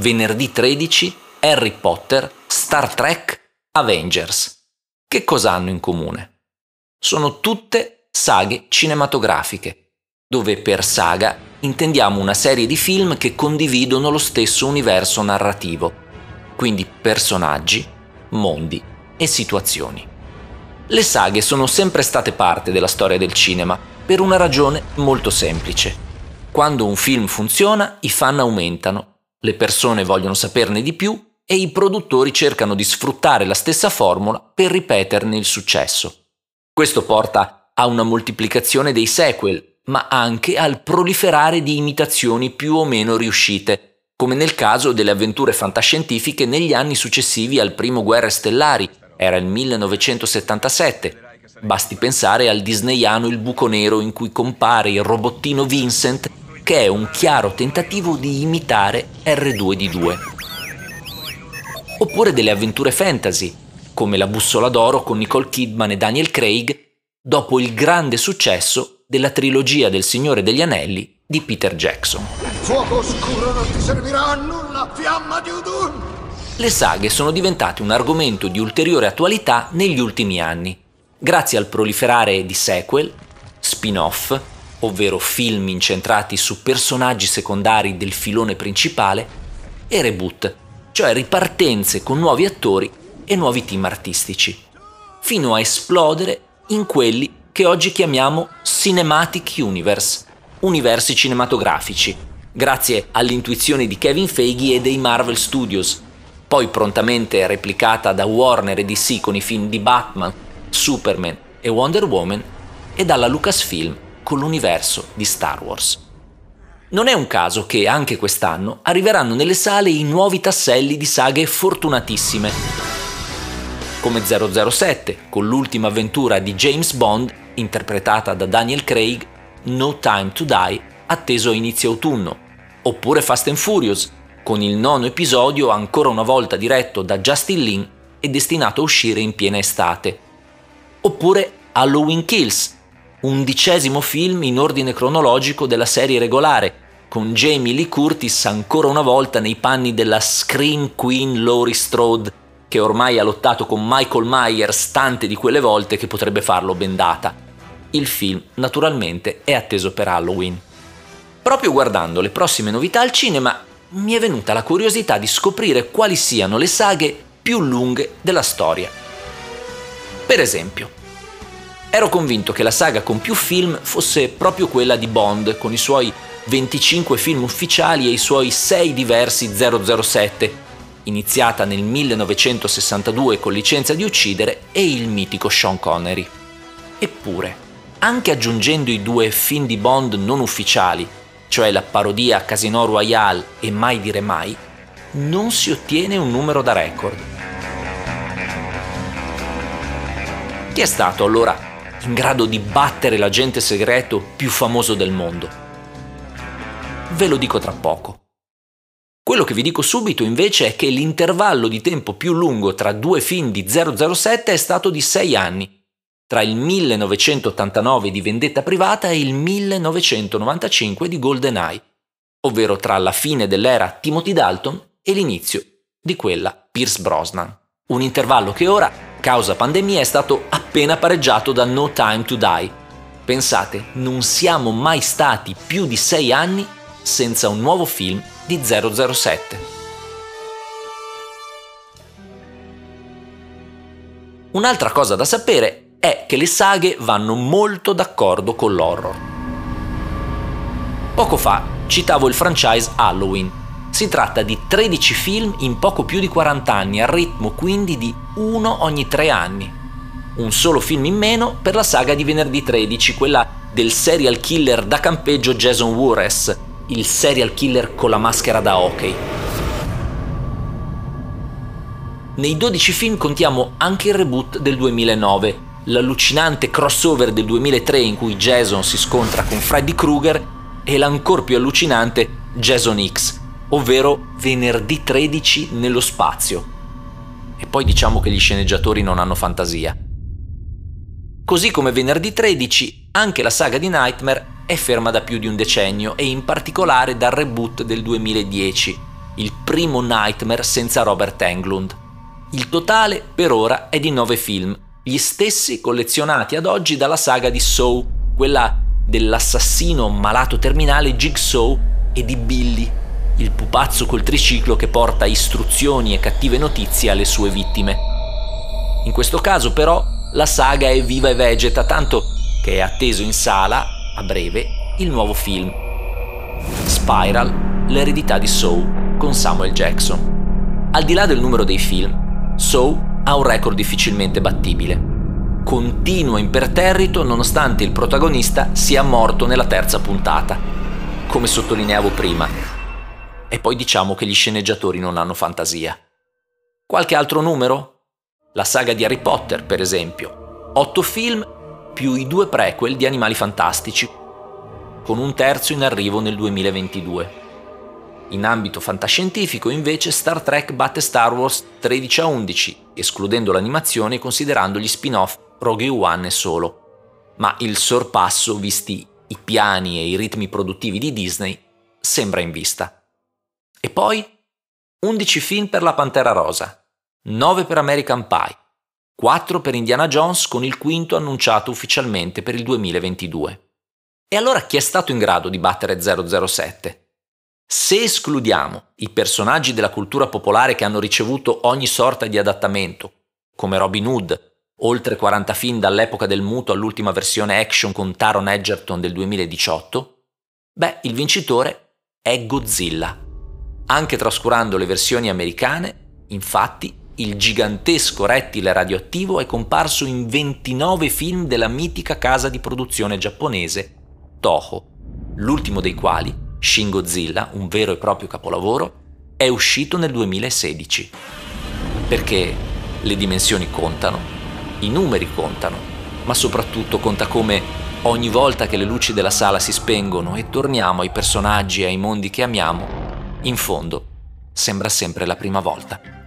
venerdì 13, Harry Potter, Star Trek, Avengers. Che cosa hanno in comune? Sono tutte saghe cinematografiche, dove per saga intendiamo una serie di film che condividono lo stesso universo narrativo, quindi personaggi, mondi e situazioni. Le saghe sono sempre state parte della storia del cinema per una ragione molto semplice. Quando un film funziona, i fan aumentano le persone vogliono saperne di più e i produttori cercano di sfruttare la stessa formula per ripeterne il successo. Questo porta a una moltiplicazione dei sequel, ma anche al proliferare di imitazioni più o meno riuscite, come nel caso delle avventure fantascientifiche negli anni successivi al primo Guerre Stellari, era il 1977. Basti pensare al disneyano Il buco nero in cui compare il robottino Vincent che è un chiaro tentativo di imitare R2D2. Oppure delle avventure fantasy, come La bussola d'oro con Nicole Kidman e Daniel Craig, dopo il grande successo della trilogia del Signore degli Anelli di Peter Jackson. Fuoco oscuro non ti servirà a nulla, fiamma di Udun! Le saghe sono diventate un argomento di ulteriore attualità negli ultimi anni, grazie al proliferare di sequel, spin-off, ovvero film incentrati su personaggi secondari del filone principale, e reboot, cioè ripartenze con nuovi attori e nuovi team artistici, fino a esplodere in quelli che oggi chiamiamo Cinematic Universe, universi cinematografici, grazie all'intuizione di Kevin Feige e dei Marvel Studios, poi prontamente replicata da Warner e DC con i film di Batman, Superman e Wonder Woman, e dalla Lucasfilm con l'universo di Star Wars. Non è un caso che anche quest'anno arriveranno nelle sale i nuovi tasselli di saghe fortunatissime, come 007, con l'ultima avventura di James Bond, interpretata da Daniel Craig, No Time to Die, atteso a inizio autunno, oppure Fast and Furious, con il nono episodio ancora una volta diretto da Justin Lin e destinato a uscire in piena estate, oppure Halloween Kills, undicesimo film in ordine cronologico della serie regolare, con Jamie Lee Curtis ancora una volta nei panni della Scream Queen Laurie Strode, che ormai ha lottato con Michael Myers tante di quelle volte che potrebbe farlo bendata. Il film, naturalmente, è atteso per Halloween. Proprio guardando le prossime novità al cinema, mi è venuta la curiosità di scoprire quali siano le saghe più lunghe della storia. Per esempio, Ero convinto che la saga con più film fosse proprio quella di Bond, con i suoi 25 film ufficiali e i suoi 6 diversi 007, iniziata nel 1962 con Licenza di uccidere e il mitico Sean Connery. Eppure, anche aggiungendo i due film di Bond non ufficiali, cioè la parodia Casino Royale e Mai dire mai, non si ottiene un numero da record. Chi è stato allora in grado di battere l'agente segreto più famoso del mondo. Ve lo dico tra poco. Quello che vi dico subito invece è che l'intervallo di tempo più lungo tra due film di 007 è stato di 6 anni, tra il 1989 di Vendetta Privata e il 1995 di GoldenEye, ovvero tra la fine dell'era Timothy Dalton e l'inizio di quella Pierce Brosnan. Un intervallo che ora, causa pandemia, è stato appena pareggiato da No Time to Die. Pensate, non siamo mai stati più di sei anni senza un nuovo film di 007. Un'altra cosa da sapere è che le saghe vanno molto d'accordo con l'horror. Poco fa citavo il franchise Halloween, si tratta di 13 film in poco più di 40 anni, al ritmo quindi di uno ogni tre anni. Un solo film in meno per la saga di venerdì 13, quella del serial killer da campeggio Jason Voorhees, il serial killer con la maschera da hockey. Nei 12 film contiamo anche il reboot del 2009, l'allucinante crossover del 2003 in cui Jason si scontra con Freddy Krueger e l'ancor più allucinante Jason X, ovvero venerdì 13 nello spazio. E poi diciamo che gli sceneggiatori non hanno fantasia. Così come venerdì 13, anche la saga di Nightmare è ferma da più di un decennio e in particolare dal reboot del 2010, il primo Nightmare senza Robert Englund. Il totale per ora è di nove film, gli stessi collezionati ad oggi dalla saga di Saw, quella dell'assassino malato terminale Jigsaw e di Billy, il pupazzo col triciclo che porta istruzioni e cattive notizie alle sue vittime. In questo caso però la saga è viva e vegeta tanto che è atteso in sala a breve il nuovo film Spiral, l'eredità di Saw con Samuel Jackson. Al di là del numero dei film, Saw ha un record difficilmente battibile. Continua imperterrito nonostante il protagonista sia morto nella terza puntata, come sottolineavo prima. E poi diciamo che gli sceneggiatori non hanno fantasia. Qualche altro numero? La saga di Harry Potter, per esempio. Otto film più i due prequel di Animali Fantastici, con un terzo in arrivo nel 2022. In ambito fantascientifico invece Star Trek batte Star Wars 13 a 11, escludendo l'animazione e considerando gli spin-off Rogue One e solo. Ma il sorpasso, visti i piani e i ritmi produttivi di Disney, sembra in vista. E poi 11 film per la Pantera Rosa, 9 per American Pie, 4 per Indiana Jones con il quinto annunciato ufficialmente per il 2022. E allora chi è stato in grado di battere 007? Se escludiamo i personaggi della cultura popolare che hanno ricevuto ogni sorta di adattamento, come Robin Hood, oltre 40 film dall'epoca del muto all'ultima versione action con Taron Egerton del 2018, beh, il vincitore è Godzilla. Anche trascurando le versioni americane, infatti, il gigantesco rettile radioattivo è comparso in 29 film della mitica casa di produzione giapponese Toho, l'ultimo dei quali, Shin Godzilla, un vero e proprio capolavoro, è uscito nel 2016. Perché le dimensioni contano, i numeri contano, ma soprattutto conta come ogni volta che le luci della sala si spengono e torniamo ai personaggi e ai mondi che amiamo, in fondo sembra sempre la prima volta.